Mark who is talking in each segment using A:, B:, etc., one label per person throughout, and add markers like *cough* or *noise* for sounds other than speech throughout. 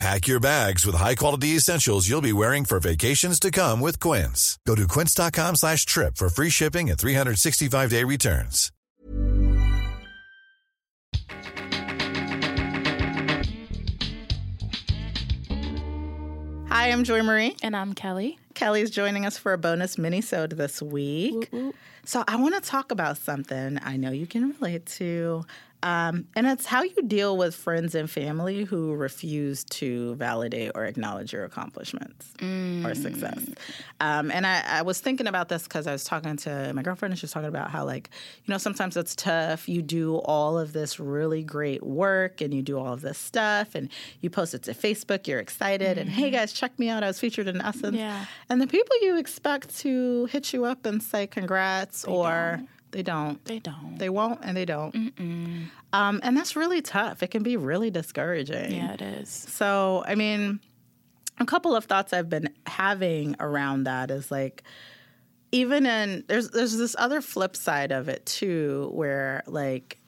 A: Pack your bags with high-quality essentials you'll be wearing for vacations to come with Quince. Go to quince.com slash trip for free shipping and 365-day returns.
B: Hi, I'm Joy Marie.
C: And I'm Kelly.
B: Kelly's joining us for a bonus mini-sode this week.
C: Whoop, whoop.
B: So I want to talk about something I know you can relate to. Um, and it's how you deal with friends and family who refuse to validate or acknowledge your accomplishments or success. Um, and I, I was thinking about this because I was talking to my girlfriend, and she was talking about how, like, you know, sometimes it's tough. You do all of this really great work and you do all of this stuff, and you post it to Facebook, you're excited, and hey guys, check me out. I was featured in Essence.
C: Yeah.
B: And the people you expect to hit you up and say congrats or
C: don't.
B: They don't.
C: They don't.
B: They won't and they don't. Um, and that's really tough. It can be really discouraging.
C: yeah, it is.
B: So, I mean, a couple of thoughts I've been having around that is like, even in there's there's this other flip side of it too, where like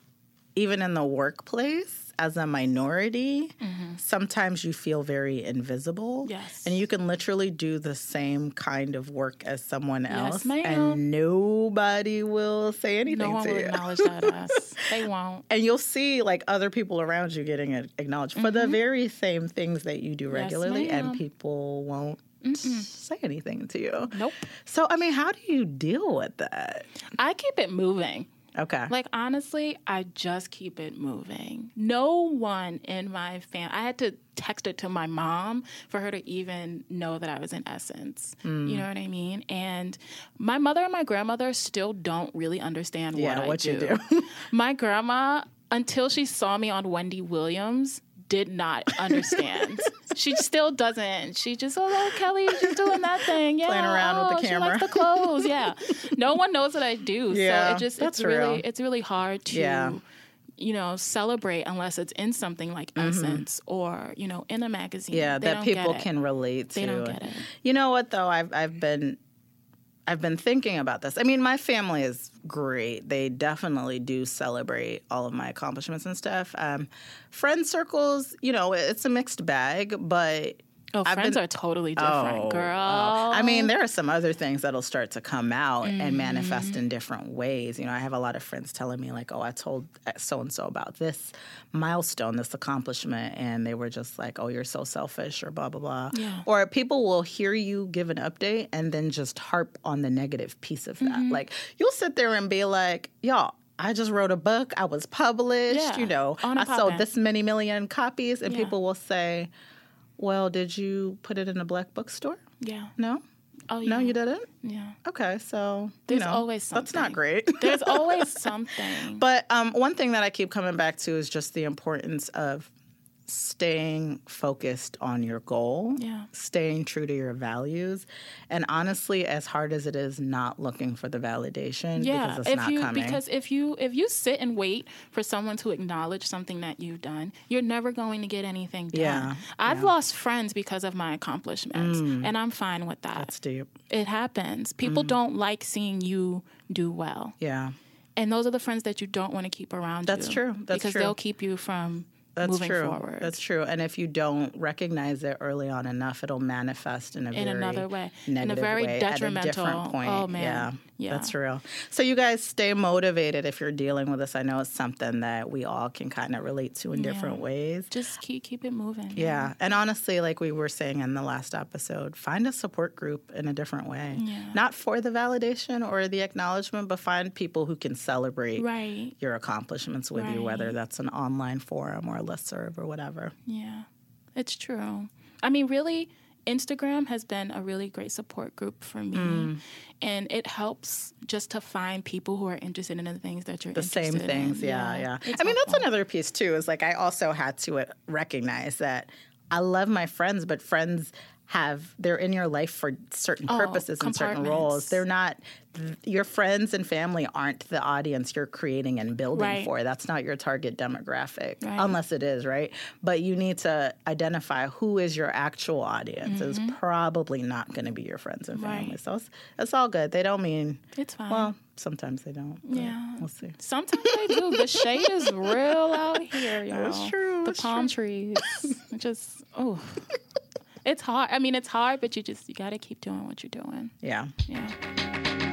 B: even in the workplace as a minority, sometimes you feel very invisible.
C: Yes.
B: And you can literally do the same kind of work as someone
C: Yes,
B: else.
C: ma'am.
B: And nobody will say anything
C: No one
B: to
C: will
B: you.
C: acknowledge that us. *laughs* They won't.
B: and you'll see like other people around you getting acknowledged for the very same things that you do
C: Mm-hmm. Yes,
B: regularly, and people won't say anything to you.
C: Nope.
B: So, I mean, how do you deal with that?
C: I keep it moving.
B: Okay.
C: Like honestly, I just keep it moving. No one in my family. I had to text it to my mom for her to even know that I was in Essence.
B: Hmm.
C: You know what I mean? And my mother and my grandmother still don't really understand
B: Yeah,
C: what I
B: what you
C: do.
B: do. *laughs*
C: my grandma, until she saw me on Wendy Williams, did not understand. she still doesn't. She just, oh, Kelly, she's doing that thing. Yeah, *laughs*
B: Playing around with the
C: oh, She
B: camera.
C: likes the clothes. Yeah, no one knows what I do.
B: Yeah,
C: so it just
B: that's
C: it's really it's really hard to.
B: Yeah.
C: You know, celebrate unless it's in something like Essence or you know in a magazine.
B: Mm-hmm. yeah,
C: They
B: that people can relate to.
C: They don't get it.
B: You know what though? I've I've been I've been thinking about this. I mean, my family is great. They definitely do celebrate all of my accomplishments and stuff. Um, friend circles, you know, it's a mixed bag, but
C: Oh,
B: I've
C: friends
B: been-
C: are totally different,
B: Oh,
C: girl.
B: oh. I mean, there are some other things that'll start to come out
C: Mm-hmm.
B: and manifest in different ways. You know, I have a lot of friends telling me, like, oh, I told so and so about this milestone, this accomplishment, and they were just like, oh, you're so selfish, or blah, blah, blah.
C: Yeah.
B: Or people will hear you give an update and then just harp on the negative piece of that.
C: Mm-hmm.
B: Like, you'll sit there and be like, y'all, I just wrote a book. I was published.
C: Yeah,
B: You know, I sold this many million copies. And
C: Yeah.
B: people will say, well, did you put it in a black bookstore?
C: yeah.
B: No?
C: Oh, yeah.
B: No, you didn't?
C: Yeah.
B: Okay, so
C: There's
B: you know,
C: always something.
B: That's not great.
C: There's *laughs* always something.
B: but um, one thing that I keep coming back to is just the importance of staying focused on your goal,
C: Yeah.
B: staying true to your values, and honestly, as hard as it is, not looking for the validation
C: yeah,
B: because it's
C: if
B: not
C: you
B: coming.
C: because if you if you sit and wait for someone to acknowledge something that you've done, you're never going to get anything done.
B: Yeah,
C: I've lost friends because of my accomplishments, and I'm fine with that.
B: Mm. That's deep.
C: It happens. People
B: Mm.
C: don't like seeing you do well.
B: Yeah.
C: And those are the friends that you don't want to keep around
B: That's
C: you.
B: true. That's true.
C: because
B: true.
C: they'll keep you from
B: That's true.
C: forward.
B: That's true. And if you don't recognize it early on enough, it'll manifest in a
C: In
B: very
C: another way. In a very
B: way,
C: detrimental-
B: At a different oh, point.
C: oh, man.
B: Yeah,
C: Yeah.
B: that's real. So you guys stay motivated if you're dealing with this. I know it's something that we all can kind of relate to in different ways.
C: Just keep keep it moving.
B: Yeah, and honestly, like we were saying in the last episode, find a support group in a different way.
C: Yeah.
B: Not for the validation or the acknowledgement, but find people who can celebrate
C: Right.
B: your accomplishments with you, whether that's an online forum or a listserv or whatever.
C: Yeah, it's true. I mean, really, Instagram has been a really great support group for me.
B: Mm.
C: And it helps just to find people who are interested in the things that you're interested in.
B: the same things.
C: in.
B: Yeah, yeah.
C: It's
B: I mean, that's another piece too. Is like I also had to uh, recognize that I love my friends, but friends have they're in your life for certain
C: Oh,
B: purposes and certain roles. They're not your friends and family aren't the audience you're creating and building
C: Right.
B: for. That's not your target demographic,
C: Right.
B: unless it is, right? But you need to identify who is your actual audience. Is probably not going to be your friends and family.
C: Mm-hmm. Right.
B: So it's, it's all good. They don't mean
C: It's fine.
B: well. Sometimes they don't.
C: Yeah.
B: we'll see.
C: Sometimes they do. The shade is real out here, *laughs* y'all.
B: It's true,
C: The
B: it's
C: palm trees. *laughs* Just oh, it's hard. I mean, it's hard, but you just you got to keep doing what you're doing.
B: Yeah.
C: Yeah.